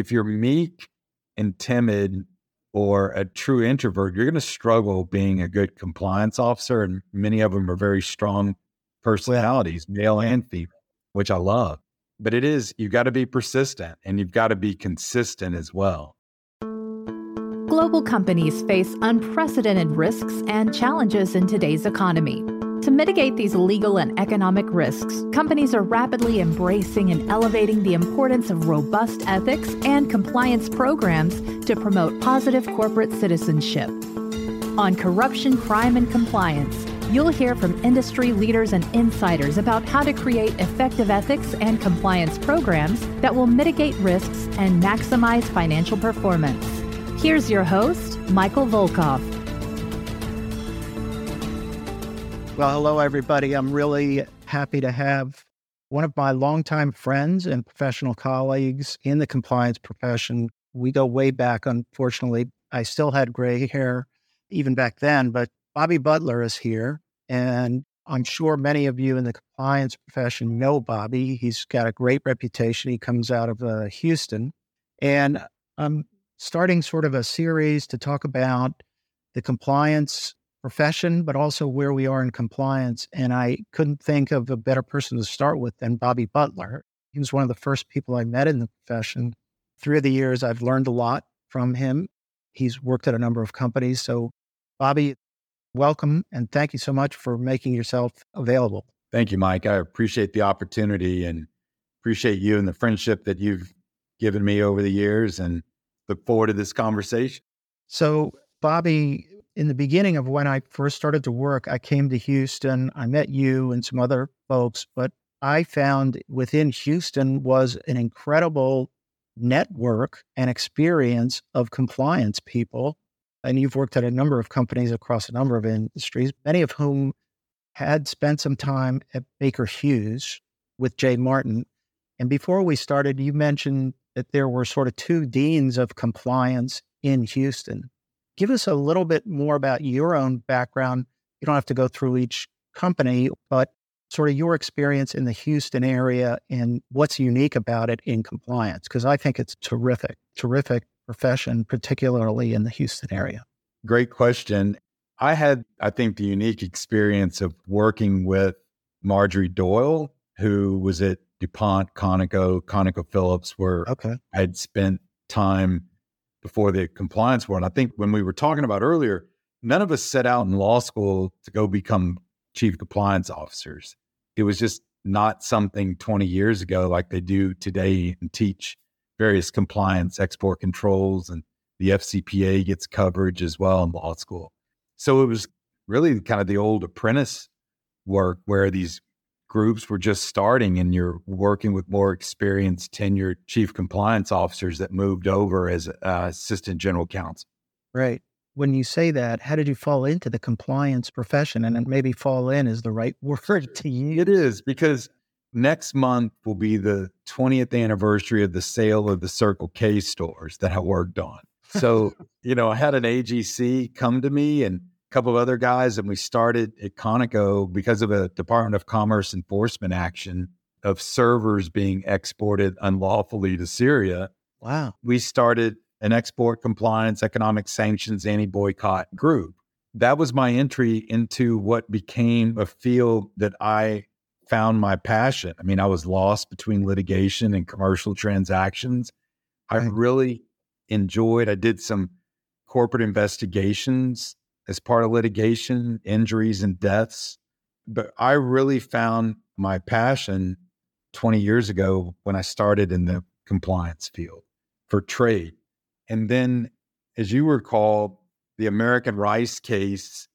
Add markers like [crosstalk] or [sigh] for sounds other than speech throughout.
if you're meek and timid or a true introvert, you're going to struggle being a good compliance officer. And many of them are very strong personalities, male and female, which I love. But it is, you've got to be persistent and you've got to be consistent as well. Global companies face unprecedented risks and challenges in today's economy. To mitigate these legal and economic risks, companies are rapidly embracing and elevating the importance of robust ethics and compliance programs to promote positive corporate citizenship. On corruption, crime, and compliance, you'll hear from industry leaders and insiders about how to create effective ethics and compliance programs that will mitigate risks and maximize financial performance. Here's your host, Michael Volkov. Well, hello, everybody. I'm really happy to have one of my longtime friends and professional colleagues in the compliance profession. We go way back. Unfortunately, I still had gray hair even back then, but Bobby Butler is here. And I'm sure many of you in the compliance profession know Bobby. He's got a great reputation. He comes out of uh, Houston. And I'm starting sort of a series to talk about the compliance profession, but also where we are in compliance. And I couldn't think of a better person to start with than Bobby Butler. He was one of the first people I met in the profession. Through the years, I've learned a lot from him. He's worked at a number of companies. So, Bobby, welcome and thank you so much for making yourself available. Thank you, Mike. I appreciate the opportunity and appreciate you and the friendship that you've given me over the years and look forward to this conversation. So, Bobby, in the beginning of when I first started to work, I came to Houston. I met you and some other folks, but I found within Houston was an incredible network and experience of compliance people. And you've worked at a number of companies across a number of industries, many of whom had spent some time at Baker Hughes with Jay Martin. And before we started, you mentioned that there were sort of two deans of compliance in Houston. Give us a little bit more about your own background. You don't have to go through each company, but sort of your experience in the Houston area and what's unique about it in compliance, because I think it's terrific, terrific profession, particularly in the Houston area. Great question. I had, I think, the unique experience of working with Marjorie Doyle, who was at DuPont, Conoco, ConocoPhillips, where okay. I'd spent time before the compliance world. I think when we were talking about earlier, none of us set out in law school to go become chief compliance officers. It was just not something 20 years ago like they do today and teach various compliance export controls and the FCPA gets coverage as well in law school. So it was really kind of the old apprentice work where these groups were just starting and you're working with more experienced tenured chief compliance officers that moved over as uh, assistant general counsel. Right. When you say that, how did you fall into the compliance profession? And maybe fall in is the right [laughs] word to use. It is because next month will be the 20th anniversary of the sale of the Circle K stores that I worked on. So, [laughs] you know, I had an AGC come to me and couple of other guys, and we started at Conoco because of a Department of Commerce enforcement action of servers being exported unlawfully to Syria. Wow. We started an export compliance, economic sanctions, anti boycott group. That was my entry into what became a field that I found my passion. I mean, I was lost between litigation and commercial transactions. I really enjoyed, I did some corporate investigations as part of litigation, injuries and deaths. But I really found my passion 20 years ago when I started in the compliance field for trade. And then, as you recall, the American Rice case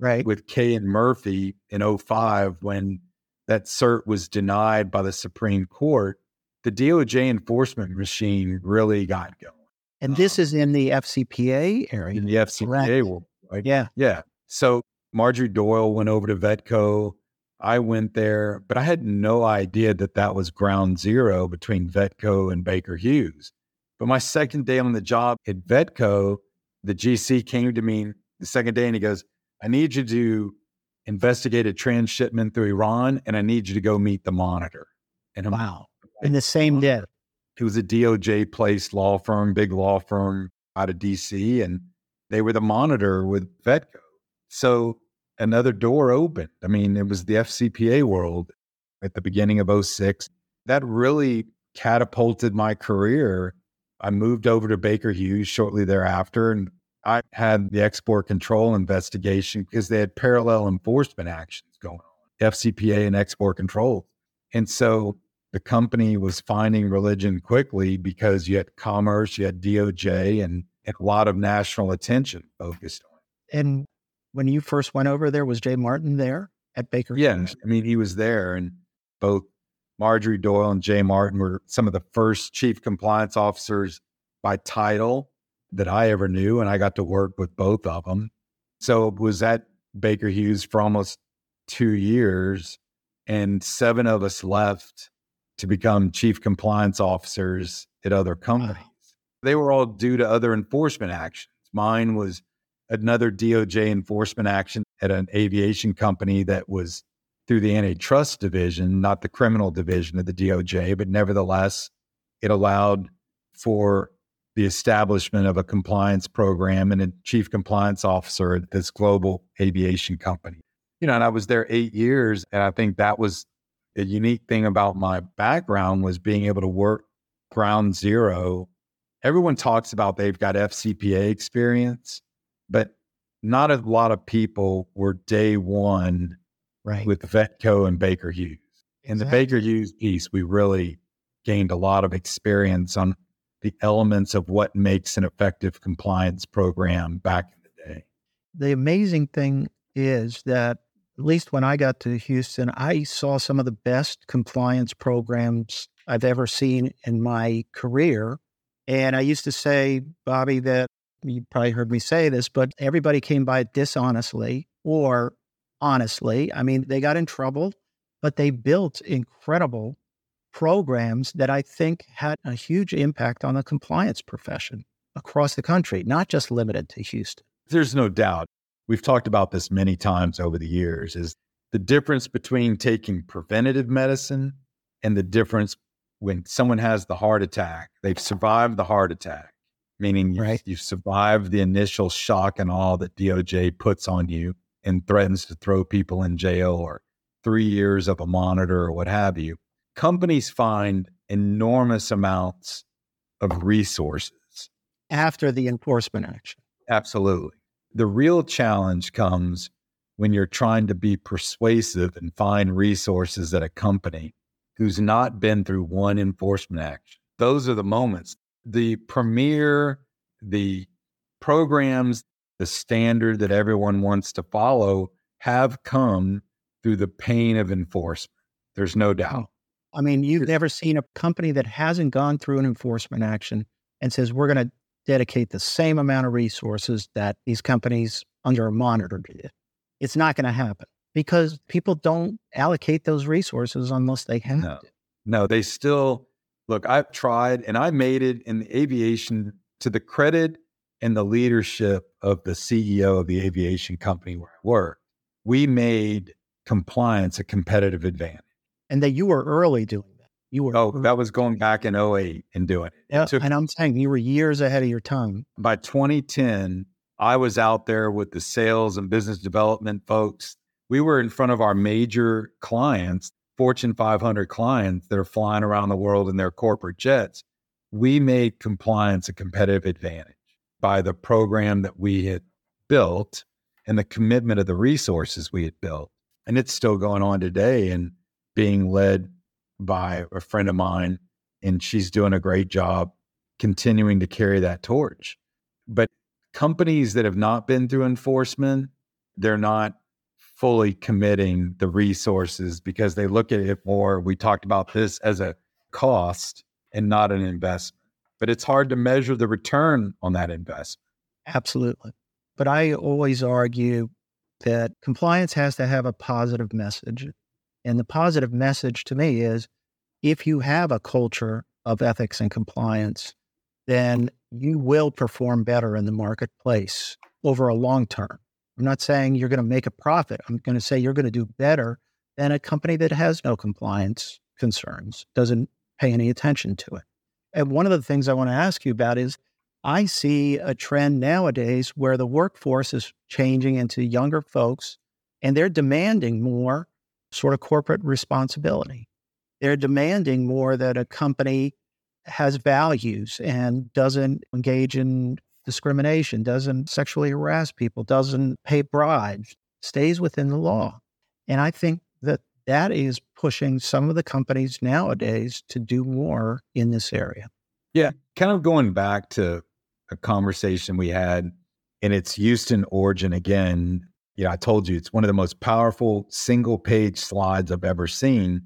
right. with Kay and Murphy in 05, when that cert was denied by the Supreme Court, the DOJ enforcement machine really got going. And this um, is in the FCPA area. In the FCPA Correct. world. Right? Yeah. Yeah. So Marjorie Doyle went over to Vetco. I went there, but I had no idea that that was ground zero between Vetco and Baker Hughes. But my second day on the job at Vetco, the GC came to me the second day and he goes, I need you to investigate a transshipment through Iran and I need you to go meet the monitor. And I'm, wow. In the same day. It was a DOJ placed law firm, big law firm out of DC, and they were the monitor with Vetco. So another door opened. I mean, it was the FCPA world at the beginning of 06. That really catapulted my career. I moved over to Baker Hughes shortly thereafter, and I had the export control investigation because they had parallel enforcement actions going on, FCPA and export control. And so the company was finding religion quickly because you had commerce, you had DOJ, and, and a lot of national attention focused on. And when you first went over there, was Jay Martin there at Baker? Yeah, I mean, he was there, and both Marjorie Doyle and Jay Martin were some of the first chief compliance officers by title that I ever knew, and I got to work with both of them. So was at Baker Hughes for almost two years, and seven of us left to become chief compliance officers at other companies. Wow. They were all due to other enforcement actions. Mine was another DOJ enforcement action at an aviation company that was through the antitrust division, not the criminal division of the DOJ, but nevertheless, it allowed for the establishment of a compliance program and a chief compliance officer at this global aviation company. You know, and I was there eight years, and I think that was the unique thing about my background was being able to work ground zero. Everyone talks about they've got FCPA experience, but not a lot of people were day one right. with Vetco and Baker Hughes. In the Baker Hughes piece, we really gained a lot of experience on the elements of what makes an effective compliance program back in the day. The amazing thing is that at least when I got to Houston, I saw some of the best compliance programs I've ever seen in my career. And I used to say, Bobby, that you probably heard me say this, but everybody came by dishonestly or honestly. I mean, they got in trouble, but they built incredible programs that I think had a huge impact on the compliance profession across the country, not just limited to Houston. There's no doubt we've talked about this many times over the years is the difference between taking preventative medicine and the difference when someone has the heart attack, they've survived the heart attack, meaning right. you've survived the initial shock and awe that DOJ puts on you and threatens to throw people in jail or three years of a monitor or what have you. Companies find enormous amounts of resources after the enforcement action. Absolutely. The real challenge comes when you're trying to be persuasive and find resources at a company who's not been through one enforcement action. Those are the moments. The premier, the programs, the standard that everyone wants to follow have come through the pain of enforcement. There's no hmm. doubt. I mean, you've never seen a company that hasn't gone through an enforcement action and says, we're going to dedicate the same amount of resources that these companies under a monitor did. It's not going to happen because people don't allocate those resources unless they have no. to. No, they still look. I've tried and I made it in the aviation to the credit and the leadership of the CEO of the aviation company where I work. We made compliance a competitive advantage. And that you were early doing that. you were. Oh, that was going back in 08 and doing it. Yeah. It took, and I'm saying you were years ahead of your time. By 2010, I was out there with the sales and business development folks. We were in front of our major clients, Fortune 500 clients that are flying around the world in their corporate jets. We made compliance a competitive advantage by the program that we had built and the commitment of the resources we had built. And it's still going on today and being led by a friend of mine, and she's doing a great job continuing to carry that torch. But companies that have not been through enforcement, they're not fully committing the resources because they look at it more. We talked about this as a cost and not an investment. But it's hard to measure the return on that investment. Absolutely. But I always argue that compliance has to have a positive message. And the positive message to me is if you have a culture of ethics and compliance, then you will perform better in the marketplace over a long term. I'm not saying you're going to make a profit. I'm going to say you're going to do better than a company that has no compliance concerns, doesn't pay any attention to it. And one of the things I want to ask you about is I see a trend nowadays where the workforce is changing into younger folks and they're demanding more sort of corporate responsibility. They're demanding more that a company has values and doesn't engage in discrimination, doesn't sexually harass people, doesn't pay bribes, stays within the law. And I think that that is pushing some of the companies nowadays to do more in this area. Yeah, kind of going back to a conversation we had in its Houston origin again. Yeah, I told you it's one of the most powerful single page slides I've ever seen.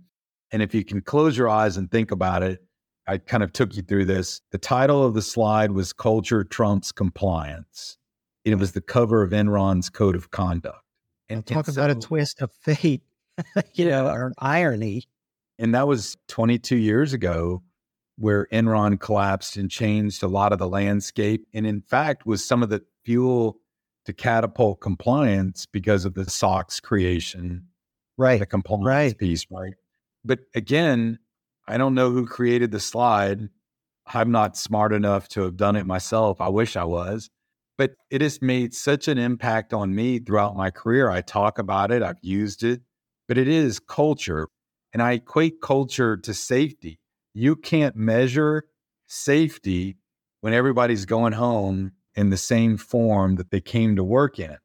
And if you can close your eyes and think about it, I kind of took you through this. The title of the slide was Culture Trumps Compliance. It was the cover of Enron's Code of Conduct. And talk about so, a twist of fate, [laughs] you know, or an irony. And that was 22 years ago where Enron collapsed and changed a lot of the landscape. And in fact, was some of the fuel to catapult compliance because of the SOX creation, right? The compliance right. piece, right? But again, I don't know who created the slide. I'm not smart enough to have done it myself. I wish I was. But it has made such an impact on me throughout my career. I talk about it, I've used it, but it is culture. And I equate culture to safety you can't measure safety when everybody's going home in the same form that they came to work in.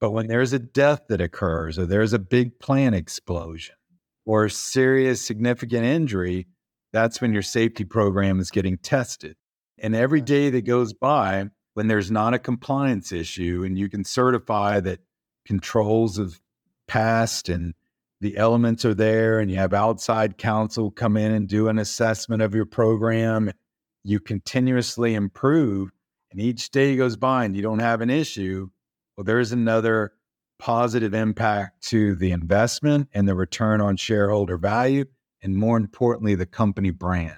But when there's a death that occurs, or there's a big plant explosion, or serious significant injury, that's when your safety program is getting tested. And every day that goes by, when there's not a compliance issue and you can certify that controls have passed and the elements are there and you have outside counsel come in and do an assessment of your program. You continuously improve, and each day goes by and you don't have an issue. Well, there's another positive impact to the investment and the return on shareholder value, and more importantly, the company brand.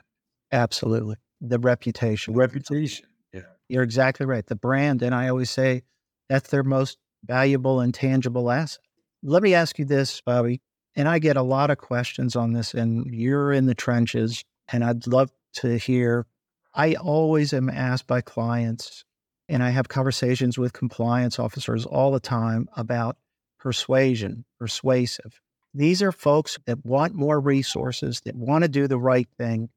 Absolutely. The reputation. Reputation. Yeah. You're exactly right. The brand. And I always say that's their most valuable and tangible asset. Let me ask you this, Bobby. And I get a lot of questions on this, and you're in the trenches, and I'd love to hear. I always am asked by clients, and I have conversations with compliance officers all the time about persuasion, persuasive. These are folks that want more resources, that want to do the right thing.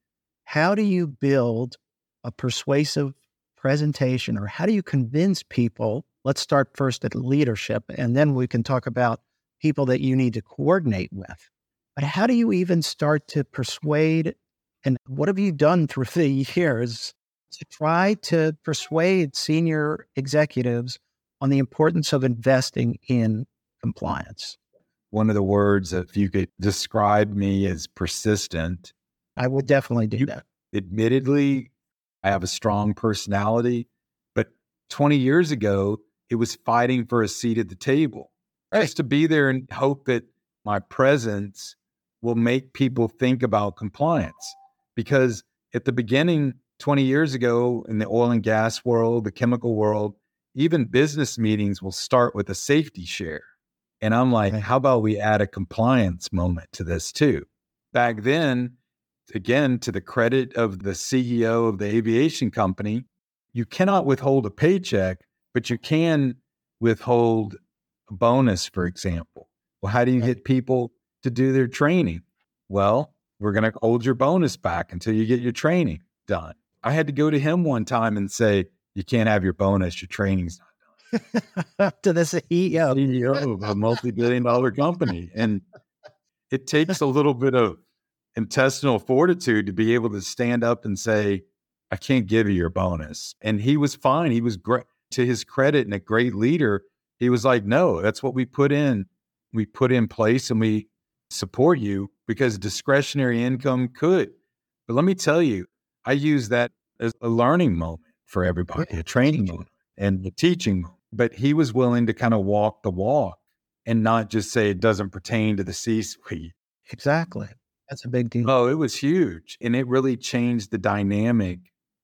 How do you build a persuasive presentation, or how do you convince people? Let's start first at leadership, and then we can talk about people that you need to coordinate with. But how do you even start to persuade? And what have you done through [laughs] the years to try to persuade senior executives on the importance of investing in compliance? One of the words, if you could describe me as persistent, I will definitely do you, that. Admittedly, I have a strong personality, but 20 years ago, it was fighting for a seat at the table just to be there and hope that my presence will make people think about compliance. Because at the beginning, 20 years ago, in the oil and gas world, the chemical world, even business meetings will start with a safety share. And I'm like, how about we add a compliance moment to this too? Back then, again, to the credit of the CEO of the aviation company, you cannot withhold a paycheck, but you can withhold a bonus, for example. Well, how do you get people to do their training? Well, we're going to hold your bonus back until you get your training done. I had to go to him one time and say, You can't have your bonus, your training's not done. [laughs] to the CEO. CEO of a multi billion dollar company. And it takes a little bit of intestinal fortitude to be able to stand up and say, I can't give you your bonus. And he was fine. He was great to his credit and a great leader he was like, no, that's what we put in. We put in place and we support you because discretionary income could. But let me tell you, I use that as a learning moment for everybody, a training moment and a teaching moment. But he was willing to kind of walk the walk and not just say it doesn't pertain to the C suite. Exactly. That's a big deal. Oh, it was huge. And it really changed the dynamic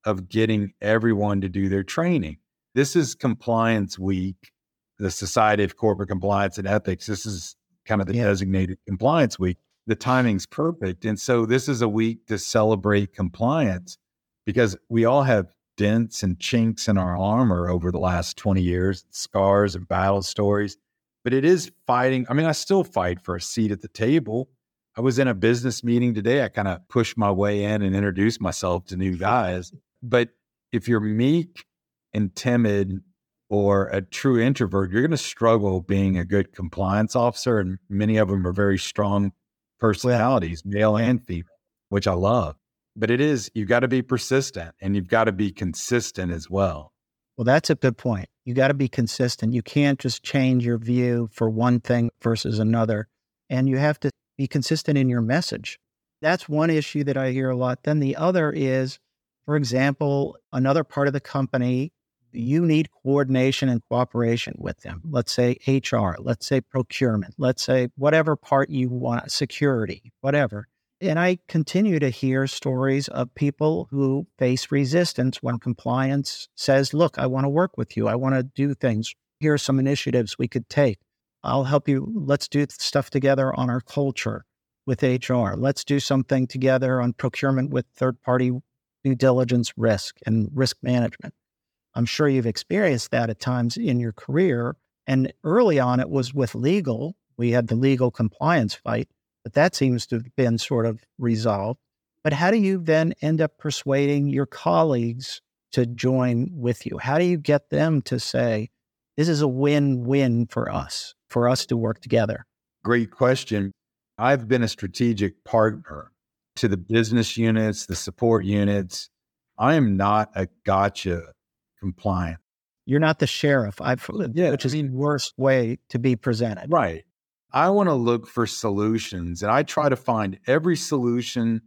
of getting everyone to do their training. This is compliance week the Society of Corporate Compliance and Ethics. This is kind of the yeah. designated compliance week. The timing's perfect. And so this is a week to celebrate compliance. Because we all have dents and chinks in our armor over the last 20 years, scars and battle stories. But it is fighting. I mean, I still fight for a seat at the table. I was in a business meeting today. I kind of pushed my way in and introduced myself to new guys. But if you're meek and timid or a true introvert, you're going to struggle being a good compliance officer. And many of them are very strong personalities, male and female, which I love. But it is, you've got to be persistent and you've got to be consistent as well. Well, that's a good point. You got to be consistent. You can't just change your view for one thing versus another. And you have to be consistent in your message. That's one issue that I hear a lot. Then the other is, for example, another part of the company, you need coordination and cooperation with them. Let's say HR, let's say procurement, let's say whatever part you want, security, whatever. And I continue to hear stories of people who face resistance when compliance says, Look, I want to work with you. I want to do things. Here are some initiatives we could take. I'll help you. Let's do stuff together on our culture with HR. Let's do something together on procurement with third party due diligence risk and risk management. I'm sure you've experienced that at times in your career. And early on, it was with legal. We had the legal compliance fight, but that seems to have been sort of resolved. But how do you then end up persuading your colleagues to join with you? How do you get them to say, this is a win win for us? for us to work together? Great question. I've been a strategic partner to the business units, the support units. I am not a gotcha compliant. You're not the sheriff, I've, yeah, which is I mean, the worst way to be presented. Right. I want to look for solutions and I try to find every solution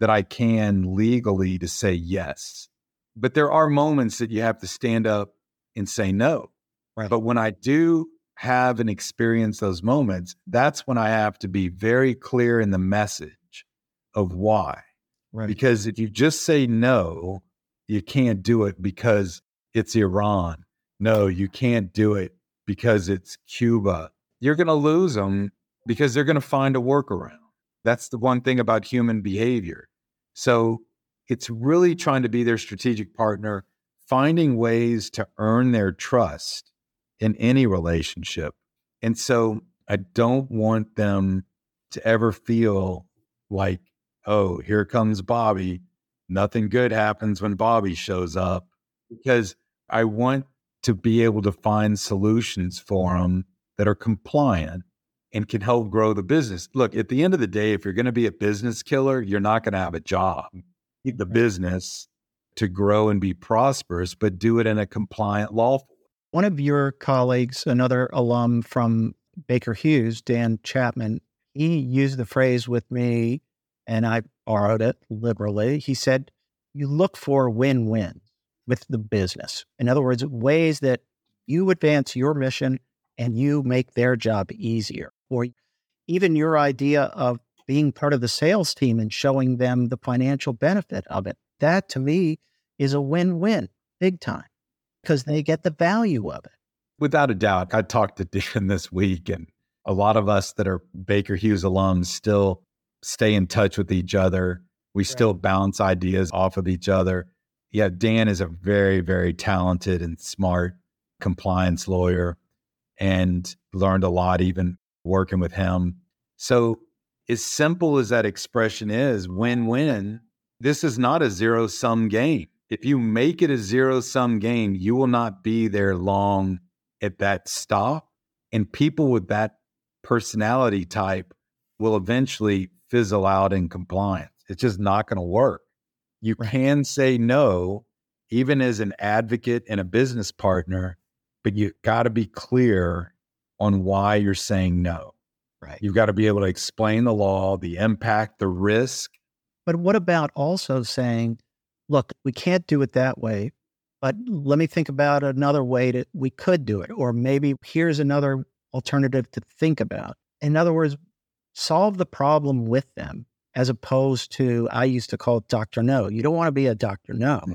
that I can legally to say yes. But there are moments that you have to stand up and say no. Right. But when I do have and experience those moments, that's when I have to be very clear in the message of why. Right. Because if you just say no, you can't do it because it's Iran. No, you can't do it because it's Cuba. You're going to lose them because they're going to find a workaround. That's the one thing about human behavior. So it's really trying to be their strategic partner, finding ways to earn their trust in any relationship. And so I don't want them to ever feel like, oh, here comes Bobby. Nothing good happens when Bobby shows up because I want to be able to find solutions for them that are compliant and can help grow the business. Look, at the end of the day, if you're going to be a business killer, you're not going to have a job. Keep the business to grow and be prosperous, but do it in a compliant, lawful one of your colleagues, another alum from Baker Hughes, Dan Chapman, he used the phrase with me and I borrowed it liberally. He said, You look for win win with the business. In other words, ways that you advance your mission and you make their job easier. Or even your idea of being part of the sales team and showing them the financial benefit of it. That to me is a win win, big time because they get the value of it. Without a doubt. I talked to Dan [laughs] this week, and a lot of us that are Baker Hughes alums still stay in touch with each other. We right. still bounce ideas off of each other. Yeah, Dan is a very, very talented and smart compliance lawyer and learned a lot even working with him. So, as simple as that expression is, win win, this is not a zero sum game if you make it a zero sum game, you will not be there long at that stop. And people with that personality type will eventually fizzle out in compliance. It's just not going to work. You right. can say no, even as an advocate and a business partner, but you got to be clear on why you're saying no. Right. You've got to be able to explain the law, the impact, the risk. But what about also saying, look, we can't do it that way, but let me think about another way that we could do it. Or maybe here's another alternative to think about. In other words, solve the problem with them as opposed to, I used to call it Dr. No. You don't want to be a Dr. No. Yeah.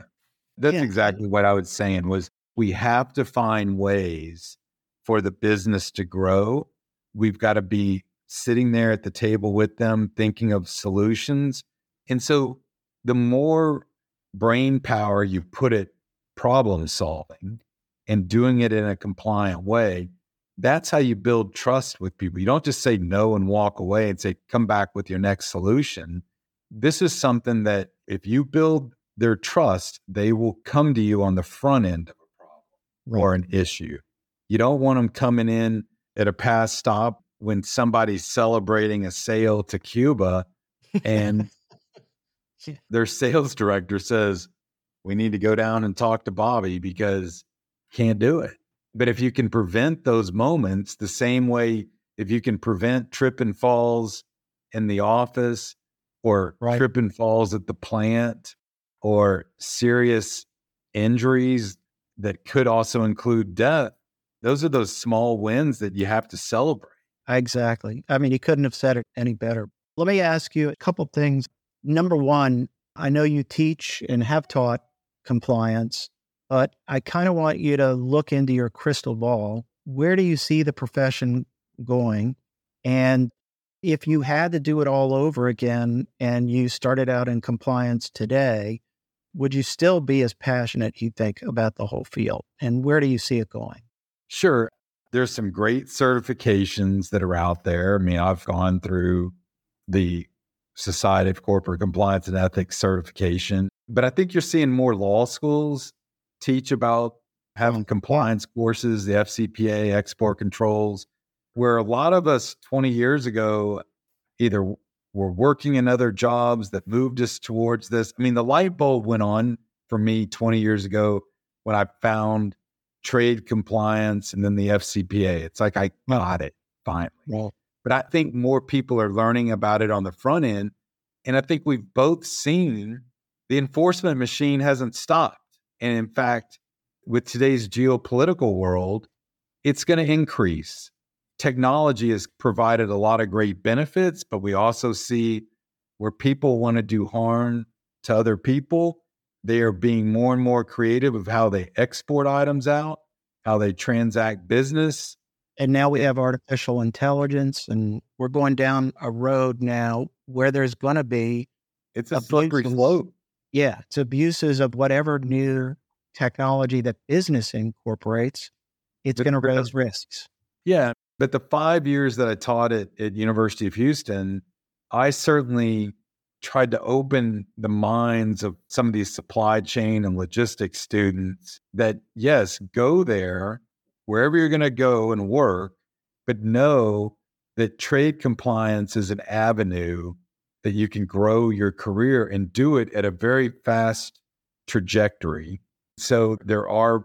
That's yeah. exactly what I was saying was we have to find ways for the business to grow. We've got to be sitting there at the table with them, thinking of solutions. And so the more brain power you put it problem solving and doing it in a compliant way, that's how you build trust with people. You don't just say no and walk away and say, come back with your next solution. This is something that if you build their trust, they will come to you on the front end of a problem right. Or an issue. You don't want them coming in at a past stop when somebody's celebrating a sale to Cuba and [laughs] yeah. their sales director says, We need to go down and talk to Bobby because can't do it. But if you can prevent those moments the same way, if you can prevent trip and falls in the office or right. trip and falls at the plant or serious injuries that could also include death, those are those small wins that you have to celebrate. Exactly. I mean, you couldn't have said it any better. Let me ask you a couple things. Number one, I know you teach and have taught compliance, but I kind of want you to look into your crystal ball. Where do you see the profession going? And if you had to do it all over again and you started out in compliance today, would you still be as passionate, you think, about the whole field? And where do you see it going? Sure. There's some great certifications that are out there. I mean, I've gone through the Society of Corporate Compliance and Ethics certification, but I think you're seeing more law schools teach about having compliance courses, the FCPA, export controls, where a lot of us 20 years ago either were working in other jobs that moved us towards this. I mean, the light bulb went on for me 20 years ago when I found trade compliance and then the FCPA. It's like I got it finally. Well, but I think more people are learning about it on the front end. And I think we've both seen the enforcement machine hasn't stopped. And in fact, with today's geopolitical world, it's going to increase. Technology has provided a lot of great benefits, but we also see where people want to do harm to other people. They are being more and more creative of how they export items out, how they transact business. And now we have artificial intelligence, and we're going down a road now where there's going to be it's a slippery slope. Yeah, it's abuses of whatever new technology that business incorporates. It's going to raise risks. Yeah, but the five years that I taught at, at University of Houston, I certainly tried to open the minds of some of these supply chain and logistics students that yes, go there wherever you're going to go and work, but know that trade compliance is an avenue that you can grow your career and do it at a very fast trajectory. So there are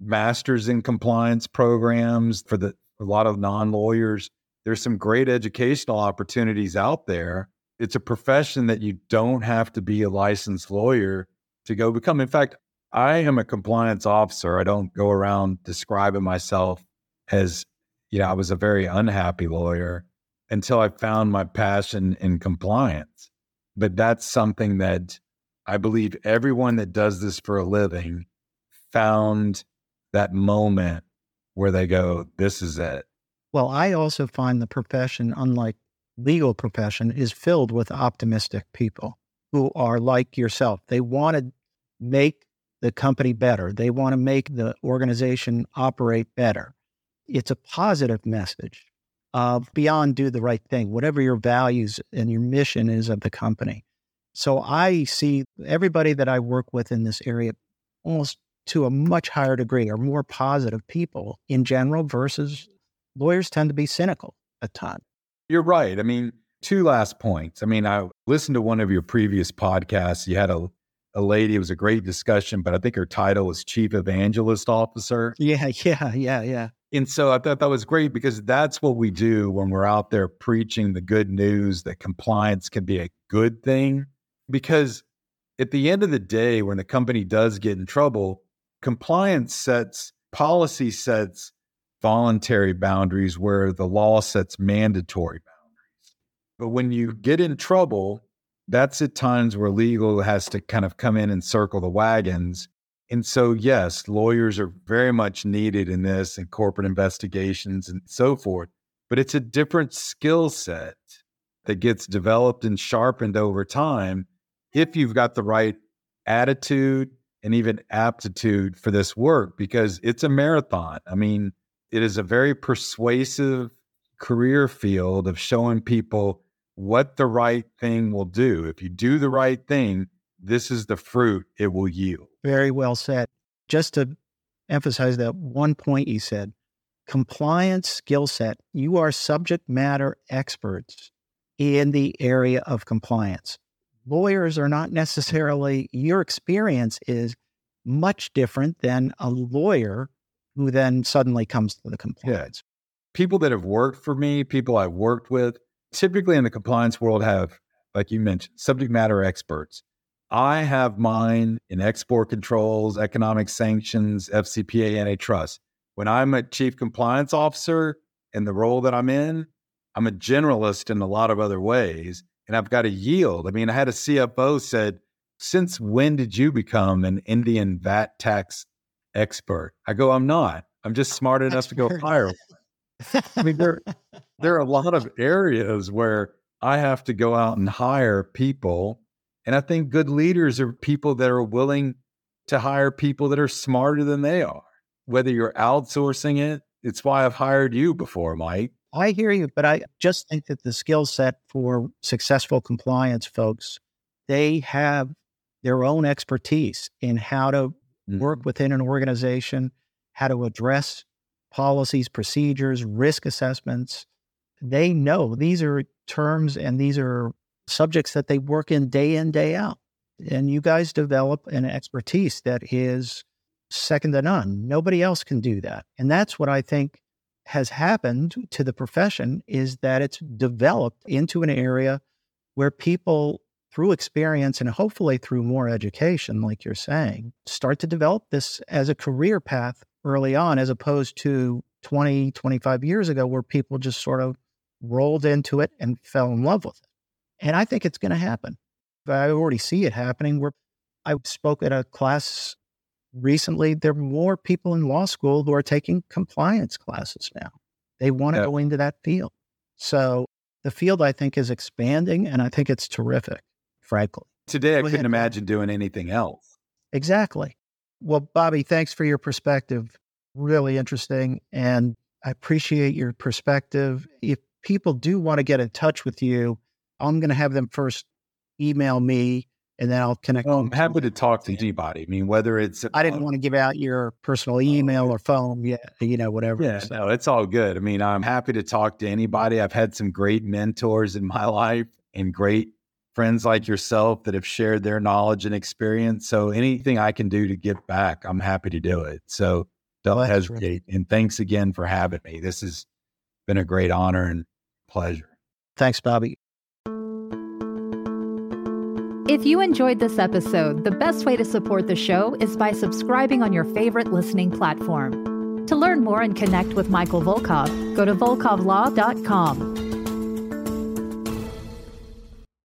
masters in compliance programs for the a lot of non-lawyers. There's some great educational opportunities out there. It's a profession that you don't have to be a licensed lawyer to go become. In fact, I am a compliance officer. I don't go around describing myself as, you know, I was a very unhappy lawyer until I found my passion in compliance. But that's something that I believe everyone that does this for a living found that moment where they go, this is it. Well, I also find the profession, unlike legal profession, is filled with optimistic people who are like yourself. They want to make the company better. They want to make the organization operate better. It's a positive message beyond do the right thing, whatever your values and your mission is of the company. So I see everybody that I work with in this area almost to a much higher degree are more positive people in general versus lawyers tend to be cynical a ton. You're right. I mean, two last points. I mean, I listened to one of your previous podcasts. You had a, a lady, it was a great discussion, but I think her title was Chief Evangelist Officer. Yeah, [laughs] yeah, yeah, yeah. And so I thought that was great because that's what we do when we're out there preaching the good news that compliance can be a good thing. Because at the end of the day, when the company does get in trouble, compliance sets, policy sets voluntary boundaries where the law sets mandatory boundaries. But when you get in trouble, that's at times where legal has to kind of come in and circle the wagons and so, yes, lawyers are very much needed in this and corporate investigations and so forth, but it's a different skill set that gets developed and sharpened over time if you've got the right attitude and even aptitude for this work because it's a marathon. I mean, it is a very persuasive career field of showing people what the right thing will do. If you do the right thing, this is the fruit it will yield. Very well said. Just to emphasize that one point you said compliance skill set, you are subject matter experts in the area of compliance. Lawyers are not necessarily, your experience is much different than a lawyer who then suddenly comes to the compliance. Yeah. People that have worked for me, people I've worked with, typically in the compliance world have, like you mentioned, subject matter experts. I have mine in export controls, economic sanctions, FCPA, antitrust. When I'm a chief compliance officer in the role that I'm in, I'm a generalist in a lot of other ways, and I've got to yield. I mean, I had a CFO said, "Since when did you become an Indian VAT tax expert?" I go, "I'm not. I'm just smart enough to go hire." I mean, there there are a lot of areas where I have to go out and hire people, and I think good leaders are people that are willing to hire people that are smarter than they are. Whether you're outsourcing it, it's why I've hired you before, Mike I hear you, but I just think that the skill set for successful compliance folks, they have their own expertise in how to mm-hmm. work within an organization, how to address policies, procedures, risk assessments. They know these are terms and these are subjects that they work in day in, day out. And you guys develop an expertise that is second to none. Nobody else can do that. And that's what I think has happened to the profession is that it's developed into an area where people through experience and hopefully through more education like you're saying start to develop this as a career path early on as opposed to 20 25 years ago where people just sort of rolled into it and fell in love with it. And i think it's going to happen. I already see it happening where i spoke at a class recently there are more people in law school who are taking compliance classes now. They want to yeah. go into that field. So the field, I think, is expanding, and I think it's terrific, frankly. Today, I go couldn't ahead. imagine doing anything else. Exactly. Well, Bobby, thanks for your perspective. Really interesting. And I appreciate your perspective. If people do want to get in touch with you, I'm going to have them first email me and then I'll connect. Well, I'm happy to talk to anybody. I mean, whether it's I didn't want to give out your personal oh, email or phone, yeah, you know, whatever. Yeah, so. no, it's all good. I mean, I'm happy to talk to mm-hmm. anybody. I've had some great mentors in my [laughs] life and great friends like yourself that have shared their knowledge and experience. So anything I can do to give back, I'm happy to do it. So don't well, hesitate. And thanks again for having me. This has been a great honor and pleasure. Thanks, Bobby. If you enjoyed this episode, the best way to support the show is by subscribing on your favorite listening platform. To learn more and connect with Michael Volkov, go to volkovlaw.com.